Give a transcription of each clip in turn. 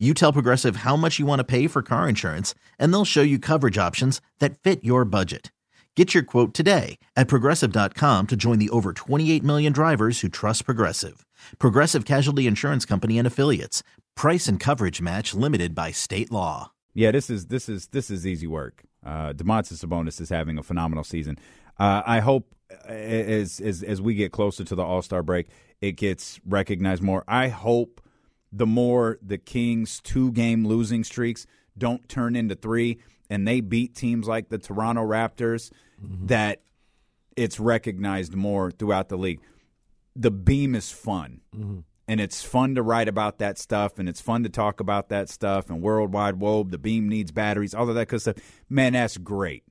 You tell Progressive how much you want to pay for car insurance, and they'll show you coverage options that fit your budget. Get your quote today at progressive.com to join the over 28 million drivers who trust Progressive. Progressive Casualty Insurance Company and affiliates. Price and coverage match limited by state law. Yeah, this is this is this is easy work. Uh, Domantas Sabonis is having a phenomenal season. Uh, I hope as as as we get closer to the All Star break, it gets recognized more. I hope the more the Kings' two game losing streaks don't turn into three and they beat teams like the Toronto Raptors, mm-hmm. that it's recognized more throughout the league. The beam is fun. Mm-hmm. And it's fun to write about that stuff, and it's fun to talk about that stuff. And Worldwide Wob, the beam needs batteries, all of that of stuff. Man, that's great.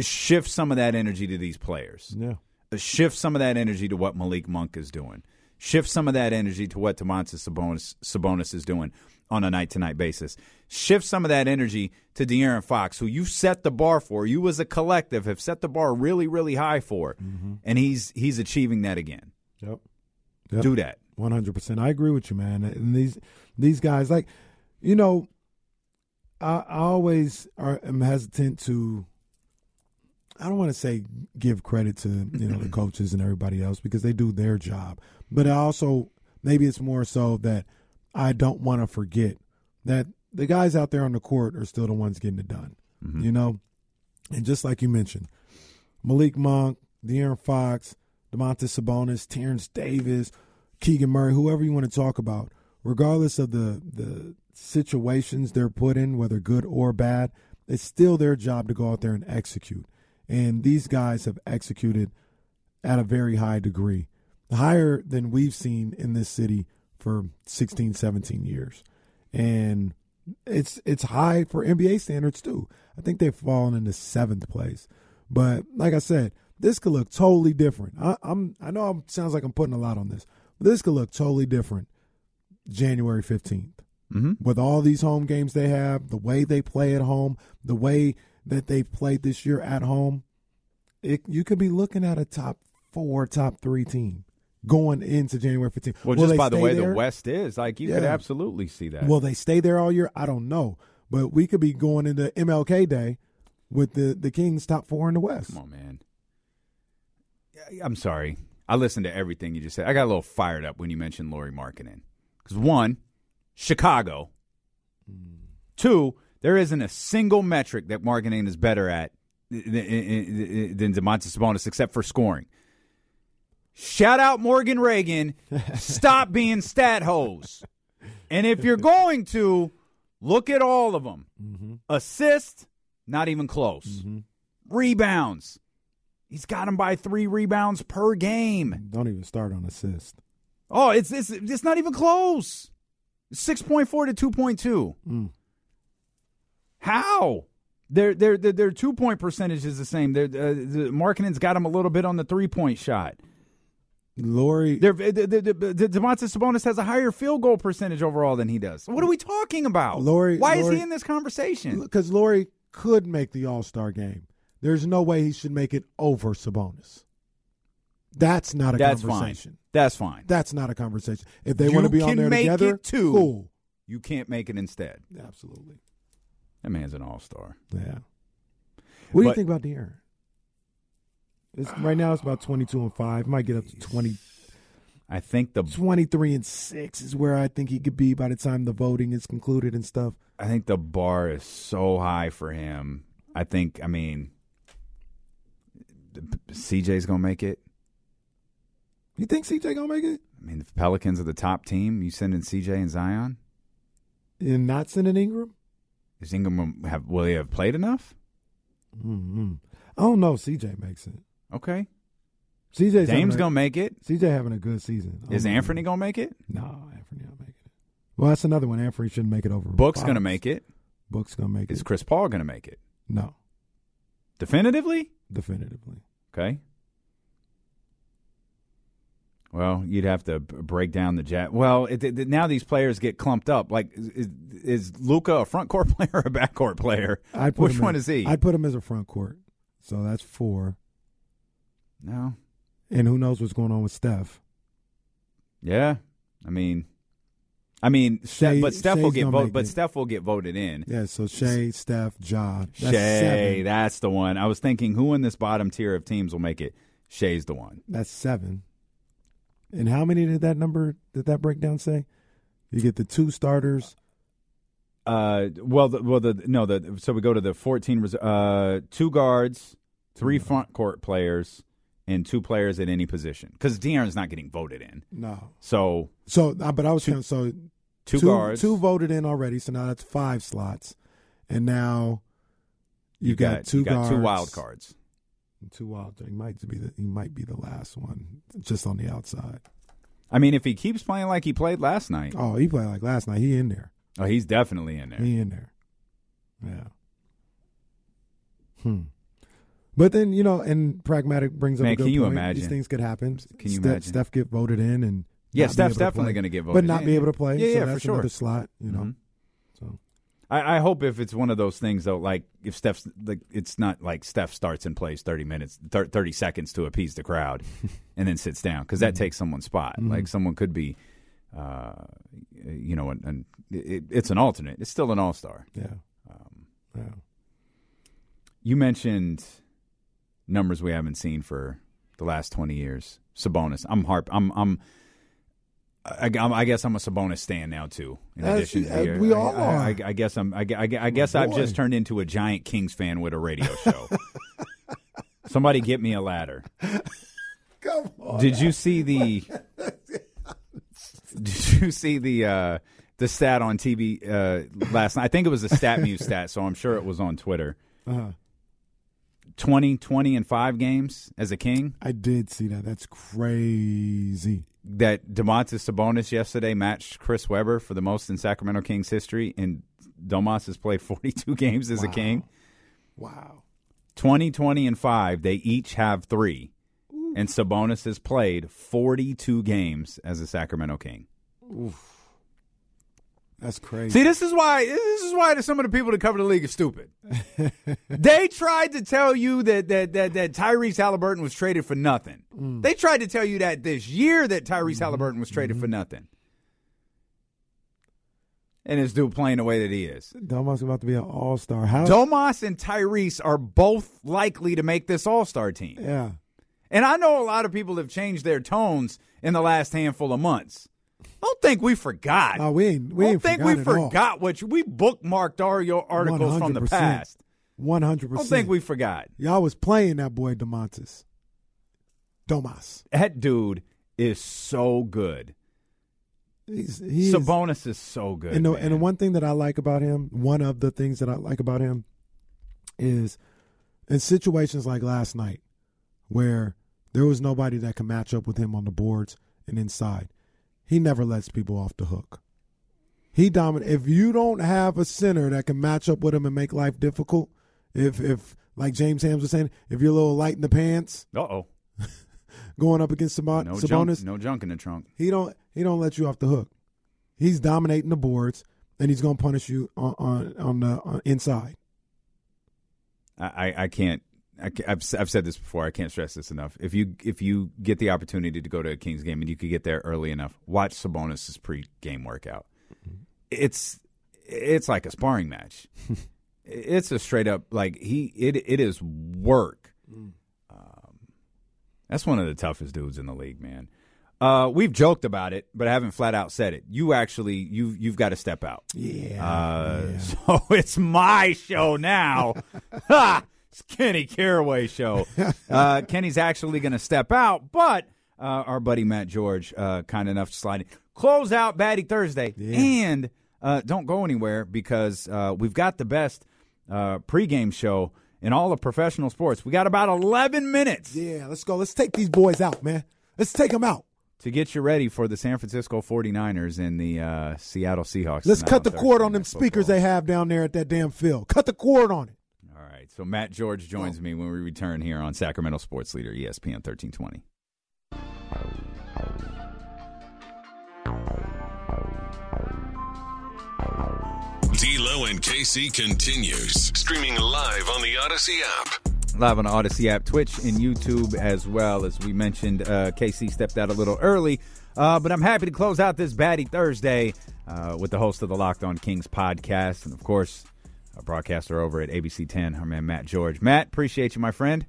Shift some of that energy to these players. Yeah. Shift some of that energy to what Malik Monk is doing shift some of that energy to what Domantas Sabonis, Sabonis is doing on a night to night basis. Shift some of that energy to De'Aaron Fox, who you set the bar for. You as a collective have set the bar really, really high for, mm-hmm. and he's he's achieving that again. Yep. yep. Do that. One hundred percent. I agree with you, man. And these these guys, like, you know, I, I always are, am hesitant to I don't want to say give credit to you know the coaches and everybody else because they do their job, but I also maybe it's more so that I don't want to forget that the guys out there on the court are still the ones getting it done. Mm-hmm. You know, and just like you mentioned, Malik Monk, De'Aaron Fox, Domantas Sabonis, Terrence Davis, Keegan Murray, whoever you want to talk about, regardless of the the situations they're put in, whether good or bad, it's still their job to go out there and execute. And these guys have executed at a very high degree, higher than we've seen in this city for 16, 17 years. And it's it's high for NBA standards too. I think they've fallen into seventh place. But like I said, this could look totally different. I, am I know it sounds like I'm putting a lot on this, but this could look totally different January 15th. Mm-hmm. With all these home games they have, the way they play at home, the way that they've played this year at home, it, you could be looking at a top four, top three team going into January 15th. Well, Will just by the way there? the West is, like you yeah. could absolutely see that. Will they stay there all year? I don't know. But we could be going into MLK Day with the, the Kings top four in the West. Come on, man. I'm sorry. I listened to everything you just said. I got a little fired up when you mentioned Lauri Markkanen. Because one, Chicago. Mm. Two, there isn't a single metric that Markkanen is better at than, Domantas Sabonis, except for scoring. Shout out Morgan Reagan. Stop being stat hoes. And if you're going to, look at all of them. Mm-hmm. Assist, not even close. Mm-hmm. Rebounds. He's got him by three rebounds per game. Don't even start on assist. Oh, it's it's, it's not even close. 6.4 to 2.2. Mm. How? Their their their, their two point percentage is the same. Their uh, the Markkanen's got him a little bit on the three point shot. Lauri, the, the, the, the, Domantas Sabonis has a higher field goal percentage overall than he does. What are we talking about? Lauri, why Lauri, is he in this conversation? Because Lauri could make the All Star game. There's no way he should make it over Sabonis. That's not a That's conversation. Fine. That's fine. That's not a conversation. If they want to be on there together, too. cool. You can't make it instead. Absolutely. That man's an all star. Yeah. What do you think about De'Aaron? It's, right now it's about twenty two and five. Might get up to twenty. I think the twenty three and six is where I think he could be by the time the voting is concluded and stuff. I think the bar is so high for him. I think. I mean, CJ's gonna make it. You think CJ gonna make it? I mean, the Pelicans are the top team. You sending CJ and Zion, and not sending Ingram. Is Ingram have will he have played enough? Mm-hmm. I don't know. CJ makes it. Okay. CJ Dame's gonna make it. CJ having a good season. Is Anthony gonna make it? No, Anthony not making it. Well, that's another one. Anthony shouldn't make it over. Book's going to make it. Book's gonna make Is it. Chris Paul going to make it? No, Definitively? definitively. Okay. Well, you'd have to break down the jet. Well, it, it, now these players get clumped up. Like, is, is Luka a front court player or a back court player? I'd put Which him one in- is he? I'd put him as a front court. So that's four. No. And who knows what's going on with Steph? Yeah. I mean, I mean, Steph, Shai- but Steph will get voted. But it. Steph will get voted in. Yeah, so Shai, Steph, Ja. That's Shai, seven. that's the one. I was thinking, who in this bottom tier of teams will make it? Shai's the one. That's seven. And how many did that number did that breakdown say? You get the two starters. Uh, well, the, well, the no, the so we go to the fourteen. Uh, two guards, three front court players, and two players at any position. Because De'Aaron's not getting voted in. No. So So, uh, but I was counting. So two, two, guards, two voted in already. So now that's five slots, and now you, got, two you got guards, two wild cards. Two wild. He might be the he might be the last one, just on the outside. I mean, if he keeps playing like he played last night, Oh, he played like last night. He in there. oh, he's definitely in there. He in there. Yeah. Hmm. But then you know, and pragmatic brings up Man, a good can you point. imagine? These things could happen. Can you Steph, imagine? Steph get voted in and Yeah, Steph's definitely going to get voted in. but not in. be able to play. Yeah, so yeah, for sure. slot. You know. Mhm. I, I hope if it's one of those things though, like if Steph's like it's not like Steph starts and plays thirty minutes, thir- thirty seconds to appease the crowd, and then sits down because that takes someone's spot. Like someone could be, uh, you know, and, and it, it's an alternate. It's still an all star. yeah. Um, Yeah. You mentioned numbers we haven't seen for the last twenty years. Sabonis. I'm harp. I'm. I'm. I, I'm- guess I'm a Sabonis stan now too. In That's- addition, to uh, your- we I- all I, are. I, I guess I'm. I, gue- I, gue- I guess I've just turned into a giant Kings fan with a radio show. Somebody get me a ladder. Come on. Did you see the? Did you see the uh, the stat on TV uh, last night? I think it was a stat muse stat, so I'm sure it was on Twitter. Uh-huh. 20, 20 and five games as a king. I did see that. That's crazy. That Domantas Sabonis yesterday matched Chris Webber for the most in Sacramento Kings history, and Domas has played 42 games as a king. Wow. 20, 20, and 5. They each have three. And Sabonis has played 42 games as a Sacramento King. That's crazy. See, this is why this is why some of the people that cover the league are stupid. they tried to tell you that that that, that Tyrese Halliburton was traded for nothing. Mm. They tried to tell you that this year that Tyrese mm-hmm. Halliburton was traded for mm-hmm. nothing. And this dude playing the way that he is. Domas about to be an all star. How? Domas and Tyrese are both likely to make this All Star team. Yeah. And I know a lot of people have changed their tones in the last handful of months. Don't think we forgot. No, we ain't. We Don't ain't think we all. forgot what you, we bookmarked all your articles from the 100%. past. One hundred Don't think we forgot. Y'all was playing that boy Domantas. Domas. That dude is so good. He's, he is, Sabonis is so good. and the, and the one thing that I like about him, one of the things that I like about him, is in situations like last night, where there was nobody that could match up with him on the boards and inside, he never lets people off the hook. He dominate. If you don't have a center that can match up with him and make life difficult, if if like James Hams was saying, if you're a little light in the pants Uh-oh. going up against Sabon- No Sabonis, junk, no junk in the trunk. he don't he don't let you off the hook. He's dominating the boards, and he's gonna punish you on on, on the on inside. I, I, I can't. I, ca- I've, said this before. I can't stress this enough. If you if you get the opportunity to go to a Kings game and you could get there early enough, watch Sabonis's pre-game workout. It's it's like a sparring match. it's a straight up like he it it is work. Um, that's one of the toughest dudes in the league, man. Uh, we've joked about it, but I haven't flat out said it. You actually you you've got to step out. Yeah. Uh, So it's my show now. It's Kenny Caraway show. Uh, Kenny's actually going to step out, but uh, our buddy Matt George, uh, kind enough to slide in. Close out Batty Thursday, and uh, don't go anywhere because uh, we've got the best uh, pregame show in all of professional sports. We got about 11 minutes. yeah, let's go. Let's take these boys out, man. Let's take them out. to get you ready for the San Francisco 49ers and the uh, Seattle Seahawks. Let's cut the cord on them speakers Football. they have down there at that damn field. Cut the cord on it. All right. So Matt George joins me when we return here on Sacramento Sports Leader ESPN 1320. D'Lo and KC continues streaming live on the Odyssey app. Live on the Odyssey app, Twitch, and YouTube as well. As we mentioned, uh, KC stepped out a little early, uh, but I'm happy to close out this Batty Thursday uh, with the host of the Locked On Kings podcast, and of course, a broadcaster over at ABC 10, our man Matt George. Matt, appreciate you, my friend.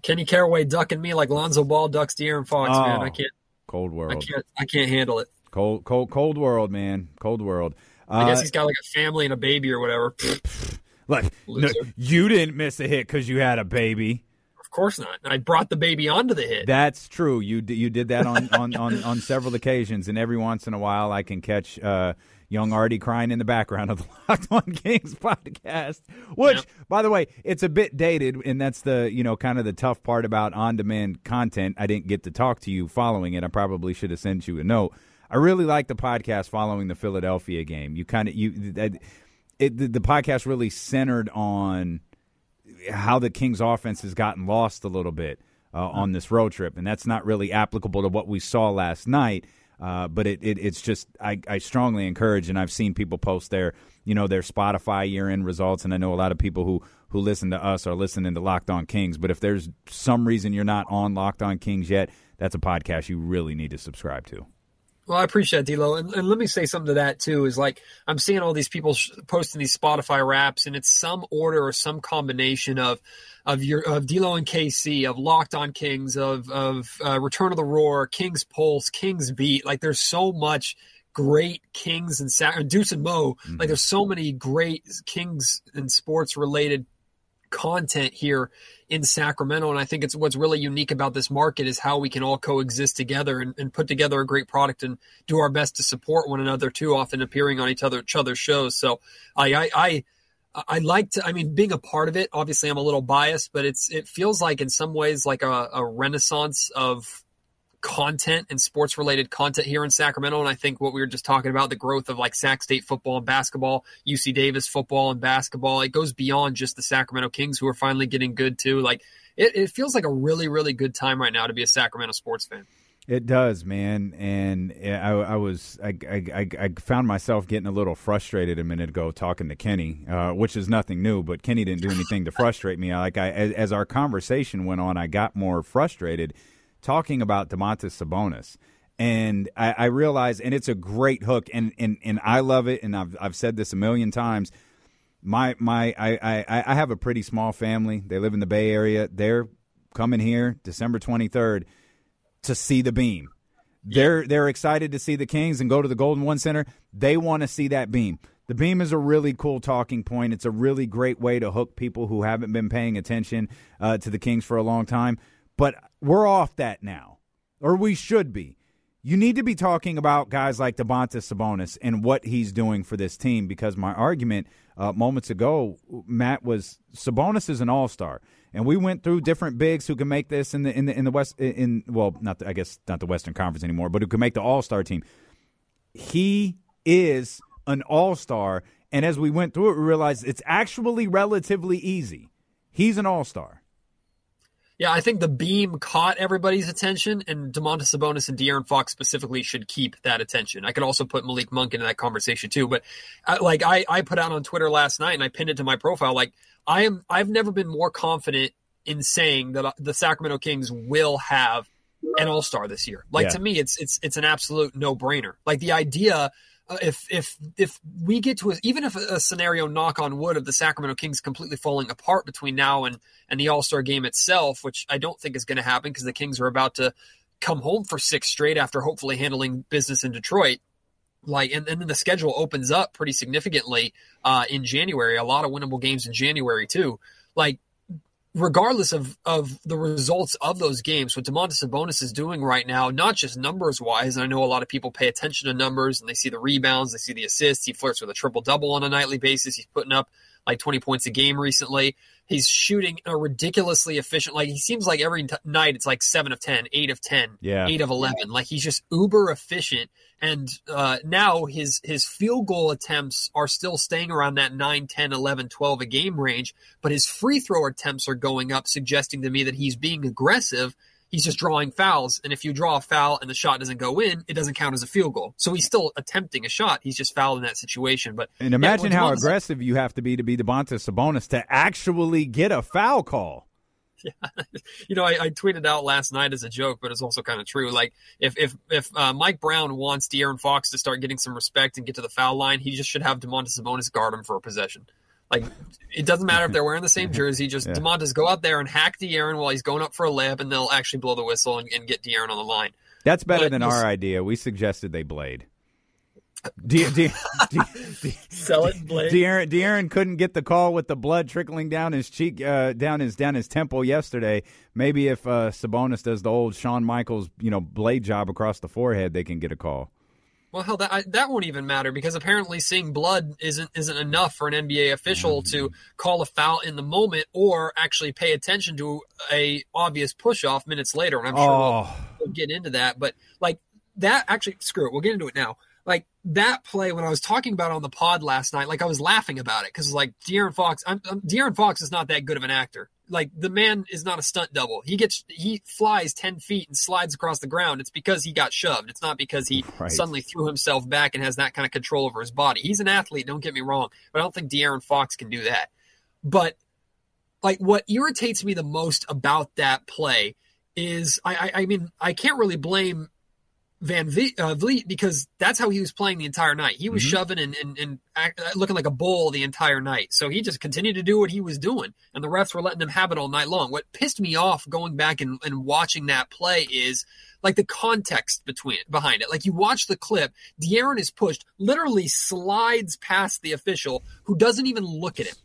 Kenny Caraway ducking me like Lonzo Ball ducks De'Aaron Fox, Oh, man. I can't, Cold I world, can't, I can't handle it. cold, cold, cold world, man, cold world. I guess Uh, he's got like a family and a baby or whatever. Look, no, you didn't miss a hit because you had a baby. of course not. I brought the baby onto the hit. That's true. You d- you did that on, on, on, on several occasions, and every once in a while, I can catch uh, young Artie crying in the background of the Locked On Kings podcast. Which, by the way, it's a bit dated, and that's the you know kind of the tough part about on demand content. I didn't get to talk to you following it. I probably should have sent you a note. I really like the podcast following the Philadelphia game. You kind of you that it, the, the podcast really centered on how the Kings offense has gotten lost a little bit uh, on this road trip, and that's not really applicable to what we saw last night. Uh, but it, it it's just I, I strongly encourage, and I've seen people post their you know their Spotify year end results, and I know a lot of people who who listen to us are listening to Locked On Kings. But if there's some reason you're not on Locked On Kings yet, that's a podcast you really need to subscribe to. Well, I appreciate that, D'Lo, and, and let me say something to that too. Is like I'm seeing all these people sh- posting these Spotify raps, and it's some order or some combination of of your of D'Lo and KC, of Locked On Kings, of of uh, Return of the Roar, Kings Pulse, Kings Beat. Like there's so much great Kings and Sa- Deuce and Mo. Like there's so many great Kings and sports related content here in Sacramento. And I think it's what's really unique about this market is how we can all coexist together and, and put together a great product and do our best to support one another too, often appearing on each other each other's shows. So I I I, I like to I mean being a part of it, obviously I'm a little biased, but it's it feels like in some ways like a, a renaissance of content and sports related content here in Sacramento. And I think what we were just talking about, the growth of like Sac State football and basketball, UC Davis football and basketball, it goes beyond just the Sacramento Kings who are finally getting good too. Like it, it feels like a really, really good time right now to be a Sacramento sports fan. It does, man, and I, I was I, I, I- found myself getting a little frustrated a minute ago talking to Kenny, uh, which is nothing new. But Kenny didn't do anything to frustrate me. Like I, as, as our conversation went on, I got more frustrated talking about Domantas Sabonis, and I, I realized, and it's a great hook, and and and I love it, and I've I've said this a million times. My my I, I I have a pretty small family. They live in the Bay Area. They're coming here December twenty third to see the beam. They're they're excited to see the Kings and go to the Golden One Center. They want to see that beam. The beam is a really cool talking point. It's a really great way to hook people who haven't been paying attention uh, to the Kings for a long time. But we're off that now, or we should be. You need to be talking about guys like Domantas Sabonis and what he's doing for this team because my argument uh, moments ago, Matt, was Sabonis is an all star. And we went through different bigs who can make this in the in the in the West in well not the, I guess not the Western Conference anymore, but who can make the All Star team. He is an All Star, and as we went through it, we realized it's actually relatively easy. He's an All Star. Yeah, I think the beam caught everybody's attention, and Domantas Sabonis and De'Aaron Fox specifically should keep that attention. I could also put Malik Monk into that conversation too. But uh, like I, I put out on Twitter last night, and I pinned it to my profile. Like I am, I've never been more confident in saying that uh, the Sacramento Kings will have an All Star this year. Like Yeah. to me, it's it's it's an absolute no brainer. Like the idea. Uh, if if if we get to a, even if a scenario knock on wood of the Sacramento Kings completely falling apart between now and and the All Star game itself, which I don't think is going to happen because the Kings are about to come home for six straight after hopefully handling business in Detroit. Like and, and then the schedule opens up pretty significantly uh, in January. A lot of winnable games in January too. Like regardless of of the results of those games, what Domantas Sabonis is doing right now, not just numbers wise, and I know a lot of people pay attention to numbers and they see the rebounds, they see the assists. He flirts with a triple double on a nightly basis. He's putting up like 20 points a game recently. He's shooting a ridiculously efficient. Like he seems like every t- night it's like seven of 10, eight of 10, Yeah. eight of 11. Like he's just uber efficient. And uh, now his his field goal attempts are still staying around that 9, 10, 11, 12 a game range, but his free throw attempts are going up, suggesting to me that he's being aggressive. He's just drawing fouls, and if you draw a foul and the shot doesn't go in, it doesn't count as a field goal. So he's still attempting a shot. He's just fouled in that situation. But And imagine when how aggressive you have to be to be Domantas Sabonis to actually get a foul call. you know, I, I tweeted out last night as a joke, but it's also kind of true. Like if if if uh, Mike Brown wants De'Aaron Fox to start getting some respect and get to the foul line, he just should have Domantas Sabonis guard him for a possession. Like it doesn't matter if they're wearing the same jersey. Just Yeah. Domantas go out there and hack De'Aaron while he's going up for a layup, and they'll actually blow the whistle and, and get De'Aaron on the line. That's better But than our idea. We suggested they blade. De- De- De- Sell it, Blake. De'Aaron, De'Aaron couldn't get the call with the blood trickling down his cheek, uh, down his down his temple yesterday. Maybe if uh, Sabonis does the old Shawn Michaels, you know, blade job across the forehead, they can get a call. Well, hell, that I, that won't even matter because apparently seeing blood isn't isn't enough for an NBA official to call a foul in the moment or actually pay attention to a obvious push off minutes later. And I'm sure we'll, Oh. we'll get into that. But like that, actually, screw it. We'll get into it now. Like that play when I was talking about it on the pod last night, like I was laughing about it because like De'Aaron Fox, I'm, I'm, De'Aaron Fox is not that good of an actor. Like the man is not a stunt double. He gets he flies ten feet and slides across the ground. It's because he got shoved. It's not because he Right. suddenly threw himself back and has that kind of control over his body. He's an athlete. Don't get me wrong, but I don't think De'Aaron Fox can do that. But like what irritates me the most about that play is I I, I mean I can't really blame Van Vleet, uh, Vleet because that's how he was playing the entire night. He was shoving and, and, and act, uh, looking like a bull the entire night. So he just continued to do what he was doing, and the refs were letting him have it all night long. What pissed me off going back and, and watching that play is like the context between behind it. Like you watch the clip, De'Aaron is pushed, literally slides past the official who doesn't even look at him.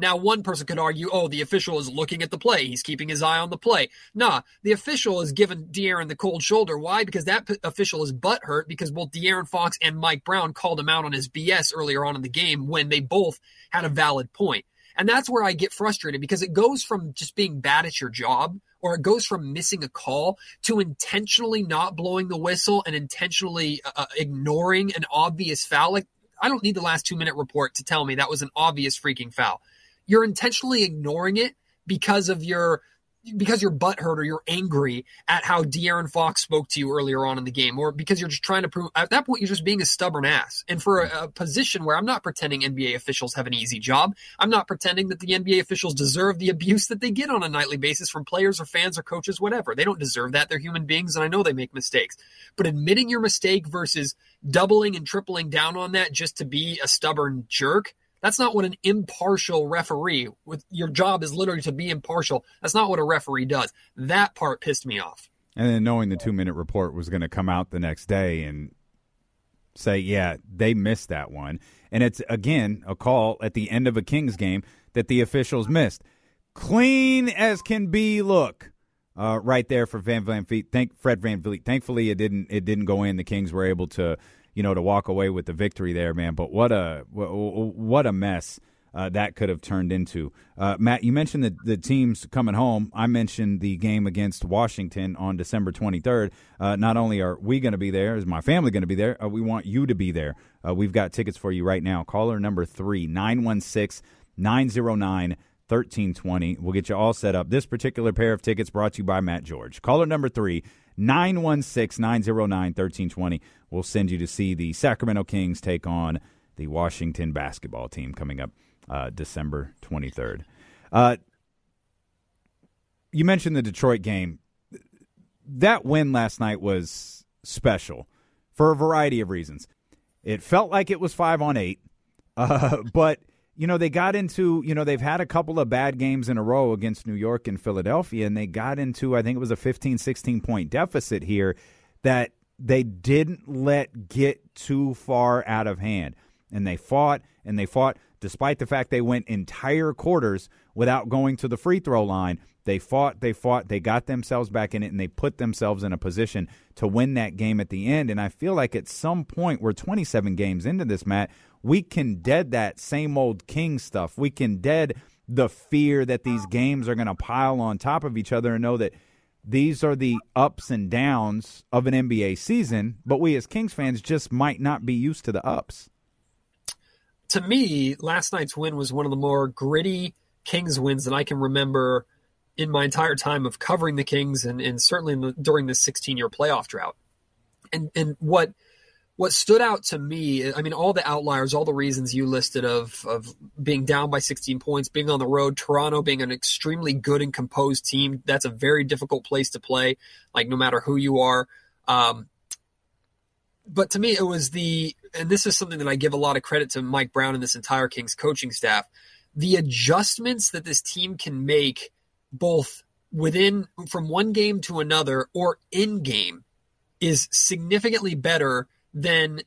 Now, one person could argue, oh, the official is looking at the play. He's keeping his eye on the play. Nah, the official is giving De'Aaron the cold shoulder. Why? Because that p- official is butthurt because both De'Aaron Fox and Mike Brown called him out on his BS earlier on in the game when they both had a valid point. And that's where I get frustrated because it goes from just being bad at your job or it goes from missing a call to intentionally not blowing the whistle and intentionally uh, ignoring an obvious foul. Like, I don't need the last two minute report to tell me that was an obvious freaking foul you're intentionally ignoring it because of your because you're butthurt or you're angry at how De'Aaron Fox spoke to you earlier on in the game, or because you're just trying to prove at that point you're just being a stubborn ass. And for a, a position where I'm not pretending NBA officials have an easy job, I'm not pretending that the NBA officials deserve the abuse that they get on a nightly basis from players or fans or coaches, whatever. They don't deserve that. They're human beings, and I know they make mistakes. But admitting your mistake versus doubling and tripling down on that just to be a stubborn jerk that's not what an impartial referee with your job is literally to be impartial. That's not what a referee does. That part pissed me off. And then knowing the two minute report was going to come out the next day and say, yeah, they missed that one. And it's, again, a call at the end of a Kings game that the officials missed. Clean as can be look. Uh, right there for Van Van Vleet. Thank Fred Van Vleet. Thankfully, it didn't. It didn't go in. The Kings were able to, you know, to walk away with the victory there, man. But what a what, a mess uh, that could have turned into. Uh, Matt, you mentioned the, the teams coming home. I mentioned the game against Washington on December 23rd. Uh, not only are we going to be there, is my family going to be there, uh, we want you to be there. Uh, we've got tickets for you right now. Caller number three, 916 909 1320. We'll get you all set up. This particular pair of tickets brought to you by Matt George. Caller number three, 916 909 1320. We'll send you to see the Sacramento Kings take on the Washington basketball team coming up uh, December 23rd. Uh, you mentioned the Detroit game. That win last night was special for a variety of reasons. It felt like it was five on eight, uh, but you know, they got into, you know, they've had a couple of bad games in a row against New York and Philadelphia, and they got into, I think it was a 15, 16 point deficit here that they didn't let get too far out of hand. And they fought and they fought, despite the fact they went entire quarters without going to the free throw line. They fought, they fought, they got themselves back in it, and they put themselves in a position to win that game at the end. And I feel like at some point, we're 27 games into this, Matt. We can dead that same old king stuff. We can dead the fear that these games are going to pile on top of each other and know that these are the ups and downs of an NBA season, but we as Kings fans just might not be used to the ups. To me, last night's win was one of the more gritty Kings wins that I can remember in my entire time of covering the Kings and, and certainly the, during this 16 year playoff drought. And, and what – what stood out to me, I mean, all the outliers, all the reasons you listed of of being down by 16 points, being on the road, Toronto being an extremely good and composed team. That's a very difficult place to play, like no matter who you are. Um, but to me, it was the, and this is something that I give a lot of credit to Mike Brown and this entire Kings coaching staff, the adjustments that this team can make both within from one game to another or in game is significantly better then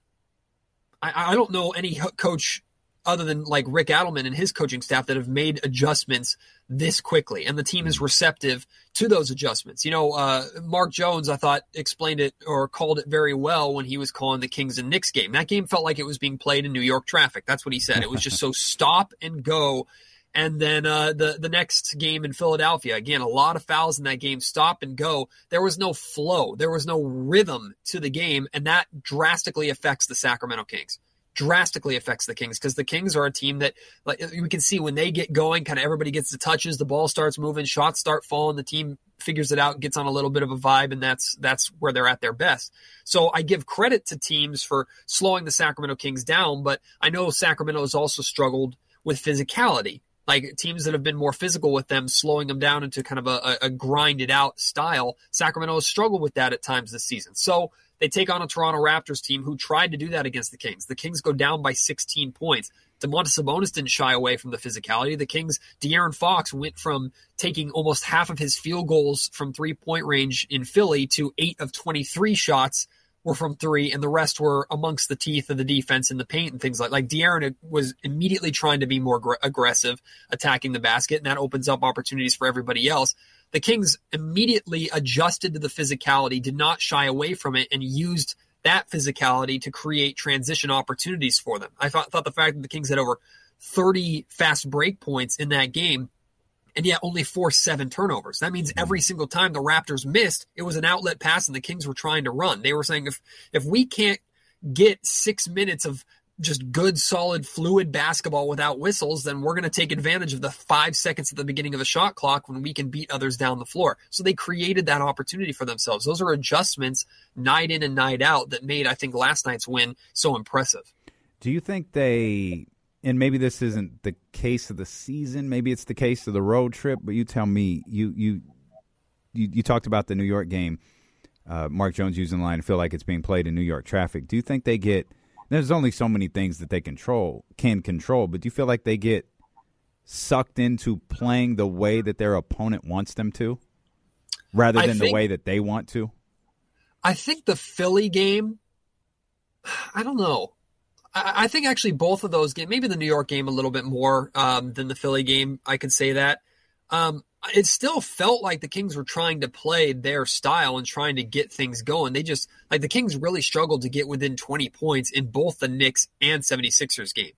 I, I don't know any coach other than like Rick Adelman and his coaching staff that have made adjustments this quickly, and the team is receptive to those adjustments. You know, uh, Mark Jones, I thought, explained it or called it very well when he was calling the Kings and Knicks game. That game felt like it was being played in New York traffic. That's what he said. It was just so stop and go and then uh, the the next game in Philadelphia, again, a lot of fouls in that game, stop and go. There was no flow, there was no rhythm to the game, and that drastically affects the Sacramento Kings. Drastically affects the Kings because the Kings are a team that, like we can see, when they get going, kind of everybody gets the touches, the ball starts moving, shots start falling, the team figures it out, gets on a little bit of a vibe, and that's that's where they're at their best. So I give credit to teams for slowing the Sacramento Kings down, but I know Sacramento has also struggled with physicality like teams that have been more physical with them, slowing them down into kind of a, a grinded out style. Sacramento has struggled with that at times this season. So they take on a Toronto Raptors team who tried to do that against the Kings. The Kings go down by 16 points. Domantas Sabonis didn't shy away from the physicality. The Kings, De'Aaron Fox went from taking almost half of his field goals from three point range in Philly to eight of 23 shots were from three, and the rest were amongst the teeth of the defense in the paint and things like like De'Aaron was immediately trying to be more gr- aggressive, attacking the basket, and that opens up opportunities for everybody else. The Kings immediately adjusted to the physicality, did not shy away from it, and used that physicality to create transition opportunities for them. I thought, thought the fact that the Kings had over 30 fast break points in that game and yet only forced seven turnovers. That means every mm-hmm. single time the Raptors missed, it was an outlet pass and the Kings were trying to run. They were saying if if we can't get six minutes of just good, solid, fluid basketball without whistles, then we're going to take advantage of the five seconds at the beginning of the shot clock when we can beat others down the floor. So they created that opportunity for themselves. Those are adjustments night in and night out that made, I think, last night's win so impressive. Do you think they and maybe this isn't the case of the season. Maybe it's the case of the road trip. But you tell me. You you you, you talked about the New York game. Uh, Mark Jones using the line. feel like it's being played in New York traffic. Do you think they get? There's only so many things that they control can control. But do you feel like they get sucked into playing the way that their opponent wants them to, rather than think, the way that they want to? I think the Philly game. I don't know. I, think actually both of those games, maybe the New York game a little bit more um, than the Philly game. I could say that. Um, it still felt like the Kings were trying to play their style and trying to get things going. They just like the Kings really struggled to get within 20 points in both the Knicks and 76ers game.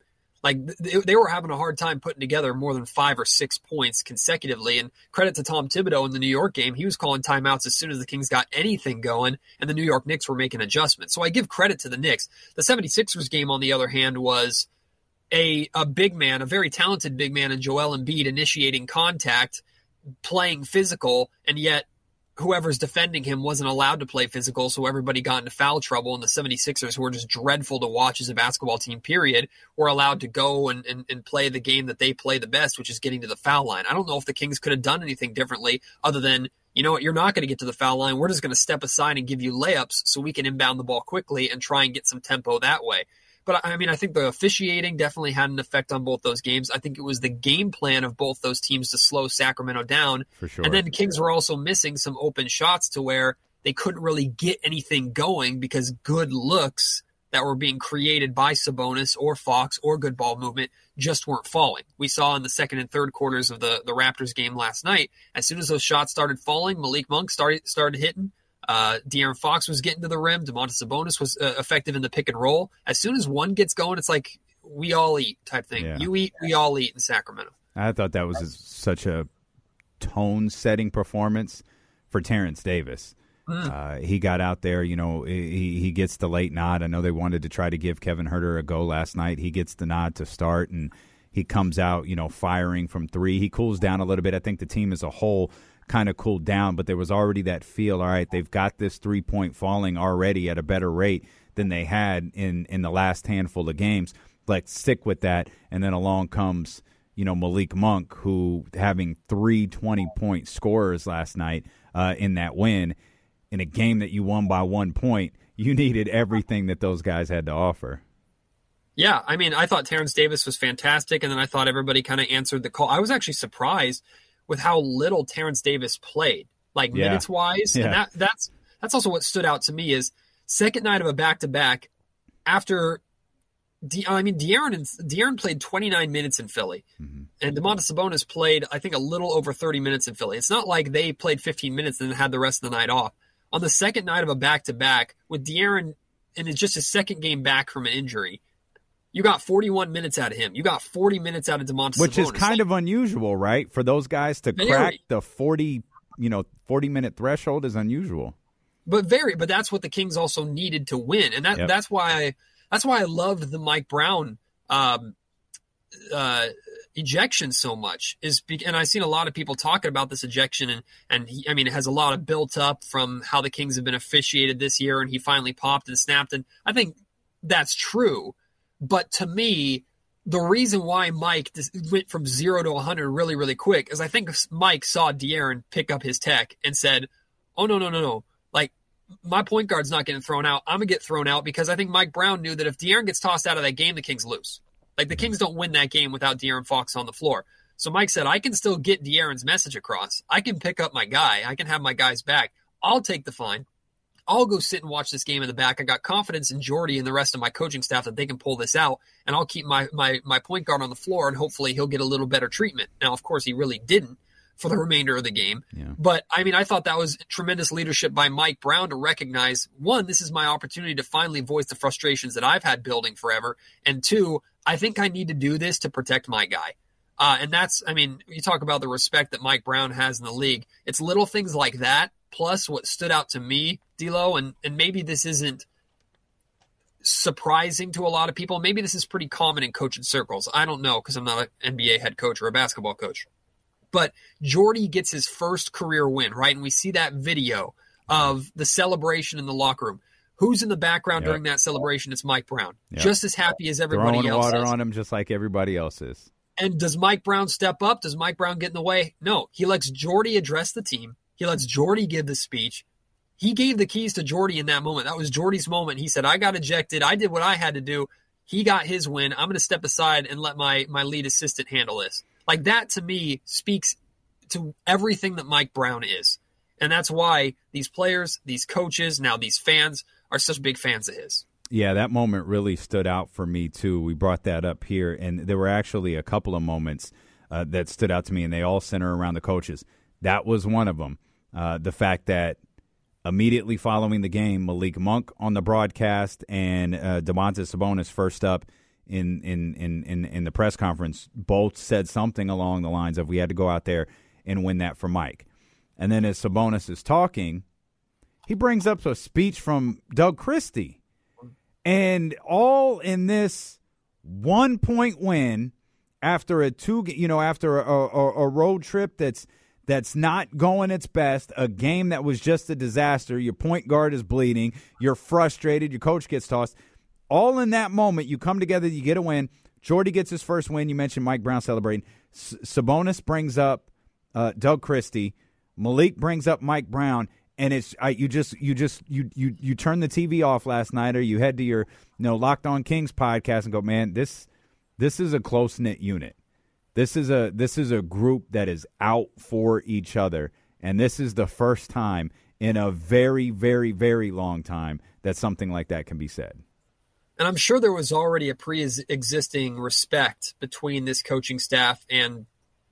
Like they, were having a hard time putting together more than five or six points consecutively. And credit to Tom Thibodeau in the New York game, he was calling timeouts as soon as the Kings got anything going, and the New York Knicks were making adjustments. So I give credit to the Knicks. The 76ers game, on the other hand, was a, a big man, a very talented big man in Joel Embiid initiating contact, playing physical, and yet whoever's defending him wasn't allowed to play physical, so everybody got into foul trouble. And the 76ers, who were just dreadful to watch as a basketball team, period, were allowed to go and, and, and play the game that they play the best, which is getting to the foul line. I don't know if the Kings could have done anything differently other than, you know what, you're not going to get to the foul line. We're just going to step aside and give you layups so we can inbound the ball quickly and try and get some tempo that way. But I mean, I think the officiating definitely had an effect on both those games. I think it was the game plan of both those teams to slow Sacramento down. For sure. And then the Kings were also missing some open shots to where they couldn't really get anything going because good looks that were being created by Sabonis or Fox or good ball movement just weren't falling. We saw in the second and third quarters of the, the Raptors game last night, as soon as those shots started falling, Malik Monk started started hitting. Uh, De'Aaron Fox was getting to the rim. Domantas Sabonis was uh, effective in the pick and roll. As soon as one gets going, it's like we all eat type thing. Yeah. You eat, we all eat in Sacramento. I thought that was such a tone setting performance for Terrence Davis. Uh, he got out there, you know, he, he gets the late nod. I know they wanted to try to give Kevin Huerter a go last night. He gets the nod to start, and he comes out, you know, firing from three. He cools down a little bit. I think the team as a whole kind of cooled down, but there was already that feel. All right, they've got this three point falling already at a better rate than they had in in the last handful of games. Let's stick with that. And then along comes you know Malik Monk, who having three 20 point scorers last night uh, in that win in a game that you won by one point. You needed everything that those guys had to offer. Yeah, I mean, I thought Terrence Davis was fantastic, and then I thought everybody kind of answered the call. I was actually surprised with how little Terrence Davis played, like Yeah. minutes wise, Yeah. and that that's that's also what stood out to me is second night of a back to back after. De, I mean, De'Aaron and De'Aaron played 29 minutes in Philly, mm-hmm. and Domantas Sabonis played I think a little over 30 minutes in Philly. It's not like they played 15 minutes and had the rest of the night off. On the second night of a back to back with De'Aaron, and it's just his second game back from an injury. You got 41 minutes out of him. You got 40 minutes out of Domantas Which is Sabonis. kind of unusual, right? For those guys to Very. crack the 40, you know, 40 minute threshold is unusual. but very but that's what the Kings also needed to win, and that Yep. that's why I that's why I loved the Mike Brown um, uh, ejection so much. Is be, and I've seen a lot of people talking about this ejection, and and he, I mean it has a lot of built up from how the Kings have been officiated this year, and he finally popped and snapped, and I think that's true. But to me, the reason why Mike went from zero to 100 really, really quick is I think Mike saw De'Aaron pick up his tech and said, Oh, no, no, no, no. Like, my point guard's not getting thrown out. I'm going to get thrown out because I think Mike Brown knew that if De'Aaron gets tossed out of that game, the Kings lose. Like, the Kings don't win that game without De'Aaron Fox on the floor. So Mike said, I can still get De'Aaron's message across. I can pick up my guy. I can have my guys back. I'll take the fine. I'll go sit and watch this game in the back. I got confidence in Jordi and the rest of my coaching staff that they can pull this out, and I'll keep my my my point guard on the floor, and hopefully he'll get a little better treatment. Now, of course, he really didn't for the remainder of the game. Yeah. But I mean, I thought that was tremendous leadership by Mike Brown to recognize one, this is my opportunity to finally voice the frustrations that I've had building forever, and two, I think I need to do this to protect my guy. Uh, and that's, I mean, you talk about the respect that Mike Brown has in the league. It's little things like that, plus what stood out to me, D'Lo, and and maybe this isn't surprising to a lot of people. Maybe this is pretty common in coaching circles. I don't know because I'm not an NBA head coach or a basketball coach. But Jordi gets his first career win, right? And we see that video of the celebration in the locker room. Who's in the background Yep. during that celebration? It's Mike Brown, Yep. just as happy as everybody Throwing else. water is. on him just like everybody else is. And does Mike Brown step up? Does Mike Brown get in the way? No. He lets Jordi address the team. He lets Jordi give the speech. He gave the keys to Jordi in that moment. That was Jordi's moment. He said, I got ejected. I did what I had to do. He got his win. I'm going to step aside and let my, my lead assistant handle this. Like that to me speaks to everything that Mike Brown is. And that's why these players, these coaches, now these fans are such big fans of his. Yeah, that moment really stood out for me too. We brought that up here, and there were actually a couple of moments uh, that stood out to me, and they all center around the coaches. That was one of them. Uh, the fact that immediately following the game, Malik Monk on the broadcast and uh, Domantas Sabonis first up in, in in in in the press conference both said something along the lines of, "We had to go out there and win that for Mike." And then as Sabonis is talking, he brings up a speech from Doug Christie and all in this one point win after a two you know after a, a, a road trip that's that's not going its best a game that was just a disaster your point guard is bleeding you're frustrated your coach gets tossed. All in that moment you come together you get a win. Jordi gets his first win. You mentioned mike brown celebrating. Sabonis brings up uh, doug christie. Malik brings up mike brown and it's you just you just you you you turn the TV off last night, or you head to your you know Locked On Kings podcast and go, man, this this is a close knit unit. This is a this is a group that is out for each other, and this is the first time in a very very very long time that something like that can be said. And I'm sure there was already a pre existing respect between this coaching staff and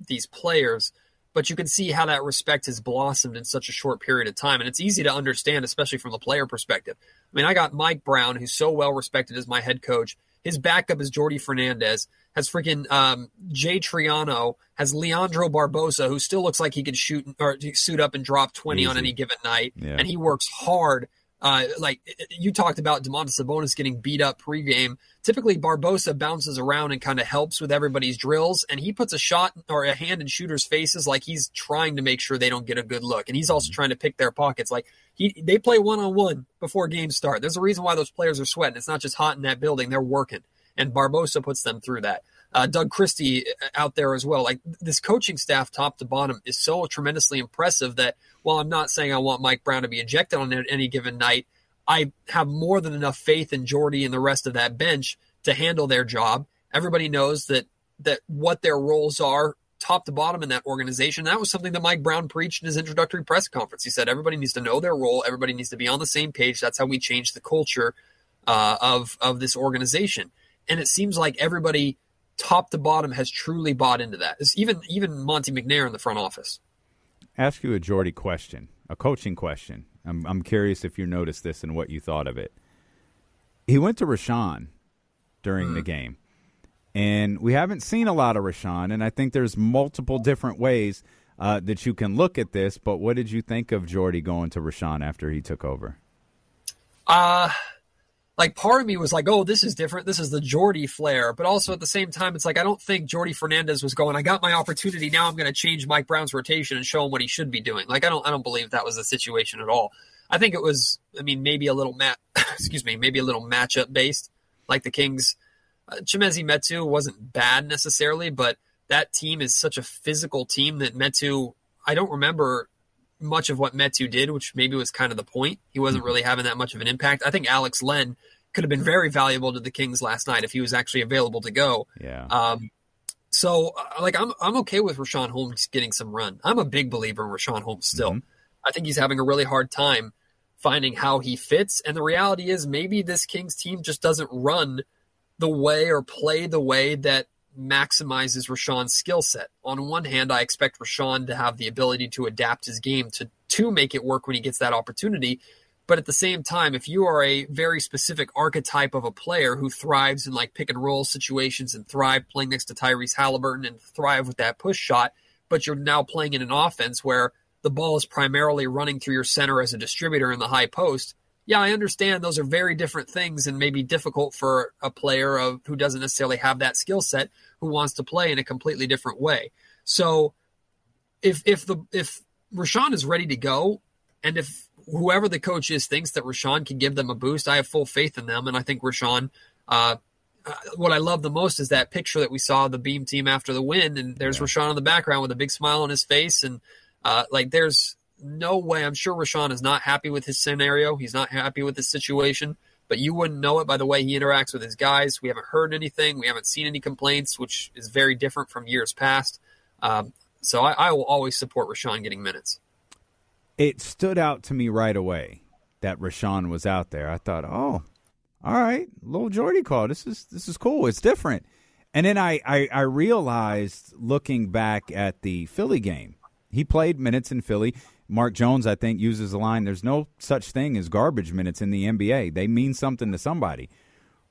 these players, but you can see how that respect has blossomed in such a short period of time. And it's easy to understand, especially from the player perspective. I mean, I got Mike Brown, who's so well respected as my head coach, His backup is Jordi Fernandez. Has freaking um, Jay Triano. Has Leandro Barbosa, who still looks like he could shoot or suit up and drop twenty Easy. on any given night, Yeah. and he works hard. Uh, like you talked about, Domantas Sabonis getting beat up pregame. Typically, Barbosa bounces around and kind of helps with everybody's drills, and he puts a shot or a hand in shooters' faces like he's trying to make sure they don't get a good look, and he's also trying to pick their pockets. Like he, they play one on one before games start. There's a reason why those players are sweating. It's not just hot in that building; they're working, and Barbosa puts them through that. Uh, Doug Christie out there as well. Like this coaching staff, top to bottom, is so tremendously impressive that while I'm not saying I want Mike Brown to be ejected on any given night, I have more than enough faith in Jordi and the rest of that bench to handle their job. Everybody knows that that what their roles are, top to bottom in that organization. That was something that Mike Brown preached in his introductory press conference. He said everybody needs to know their role. Everybody needs to be on the same page. That's how we change the culture uh, of of this organization. And it seems like everybody top to bottom has truly bought into that. It's even even Monte McNair in the front office. Ask you a Jordi question, a coaching question. I'm I'm curious if you noticed this and what you thought of it. He went to Richaun during the game, and we haven't seen a lot of Richaun. And I think there's multiple different ways uh, that you can look at this. But what did you think of Jordi going to Richaun after he took over? Uh like part of me was like, oh, this is different. This is the Jordi flair. But also at the same time, it's like I don't think Jordi Fernandez was going, I got my opportunity. Now I'm going to change Mike Brown's rotation and show him what he should be doing. Like I don't I don't believe that was the situation at all. I think it was, I mean, maybe a little mat excuse me, maybe a little matchup based. Like the Kings uh, Chimezie Metu wasn't bad necessarily, but that team is such a physical team that Metu I don't remember much of what Metu did, which maybe was kind of the point. He wasn't really having that much of an impact. I think Alex Len could have been very valuable to the Kings last night if he was actually available to go. Yeah. Um, so, uh, like, I'm I'm okay with Richaun Holmes getting some run. I'm a big believer in Richaun Holmes still. I think he's having a really hard time finding how he fits. And the reality is, maybe this Kings team just doesn't run the way or play the way that maximizes Richaun's skill set. On one hand, I expect Richaun to have the ability to adapt his game to to make it work when he gets that opportunity. But at the same time, if you are a very specific archetype of a player who thrives in like pick and roll situations and thrive playing next to Tyrese Halliburton and thrive with that push shot, but you're now playing in an offense where the ball is primarily running through your center as a distributor in the high post. Yeah, I understand those are very different things and maybe difficult for a player of who doesn't necessarily have that skill set who wants to play in a completely different way. So if if the if Richaun is ready to go and if whoever the coach is thinks that Richaun can give them a boost, I have full faith in them and I think Richaun uh, uh, what I love the most is that picture that we saw of the beam team after the win, and there's Richaun in the background with a big smile on his face, and uh, like there's no way. I'm sure Richaun is not happy with his scenario. He's not happy with his situation, but you wouldn't know it by the way he interacts with his guys. We haven't heard anything. We haven't seen any complaints, which is very different from years past. Um, so I, I will always support Richaun getting minutes. it stood out to me right away that Richaun was out there. I thought, oh, all right, little Jordi call. This is this is cool. It's different. And then I, I, I realized looking back at the Philly game, he played minutes in Philly. Mark Jones, I think, uses the line, there's no such thing as garbage minutes in the NBA. They mean something to somebody.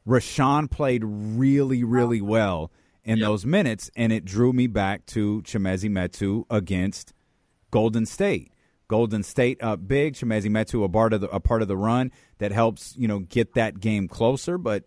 Richaun played really, really well in those minutes, and it drew me back to Chimezie Metu against Golden State. Golden State up big. Chimezie Metu a part of the a part of the run that helps you know get that game closer. But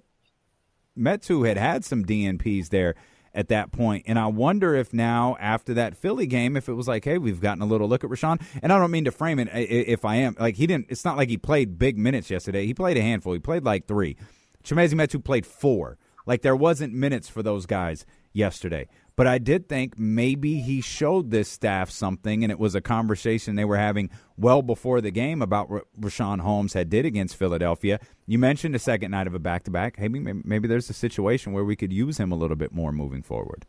Metu had had some DNPs there at that point, and I wonder if now after that Philly game, if it was like, hey, we've gotten a little look at Richaun, and I don't mean to frame it if I am like he didn't. It's not like he played big minutes yesterday. He played a handful. He played like three. Chimezie Metu played four. Like there wasn't minutes for those guys yesterday. But I did think maybe he showed this staff something, and it was a conversation they were having well before the game about what Richaun Holmes had did against Philadelphia. You mentioned the second night of a back-to-back. Maybe, maybe there's a situation where we could use him a little bit more moving forward.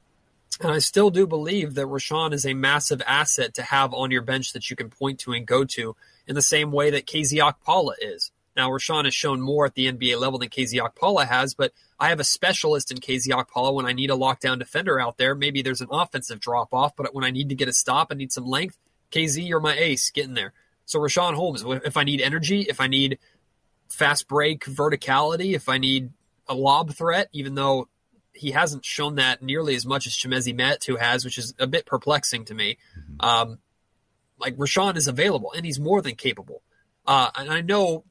And I still do believe that Richaun is a massive asset to have on your bench that you can point to and go to in the same way that KZ Okpala is. Now, Richaun has shown more at the NBA level than KZ Okpala has, but I have a specialist in KZ Okpala when I need a lockdown defender out there. Maybe there's an offensive drop off, but when I need to get a stop, I need some length. KZ, you're my ace. Get in there. So Richaun Holmes, if I need energy, if I need fast break verticality, if I need a lob threat, even though he hasn't shown that nearly as much as Chimezie who has, which is a bit perplexing to me. Mm-hmm. Um, like Richaun is available and he's more than capable. Uh, and I know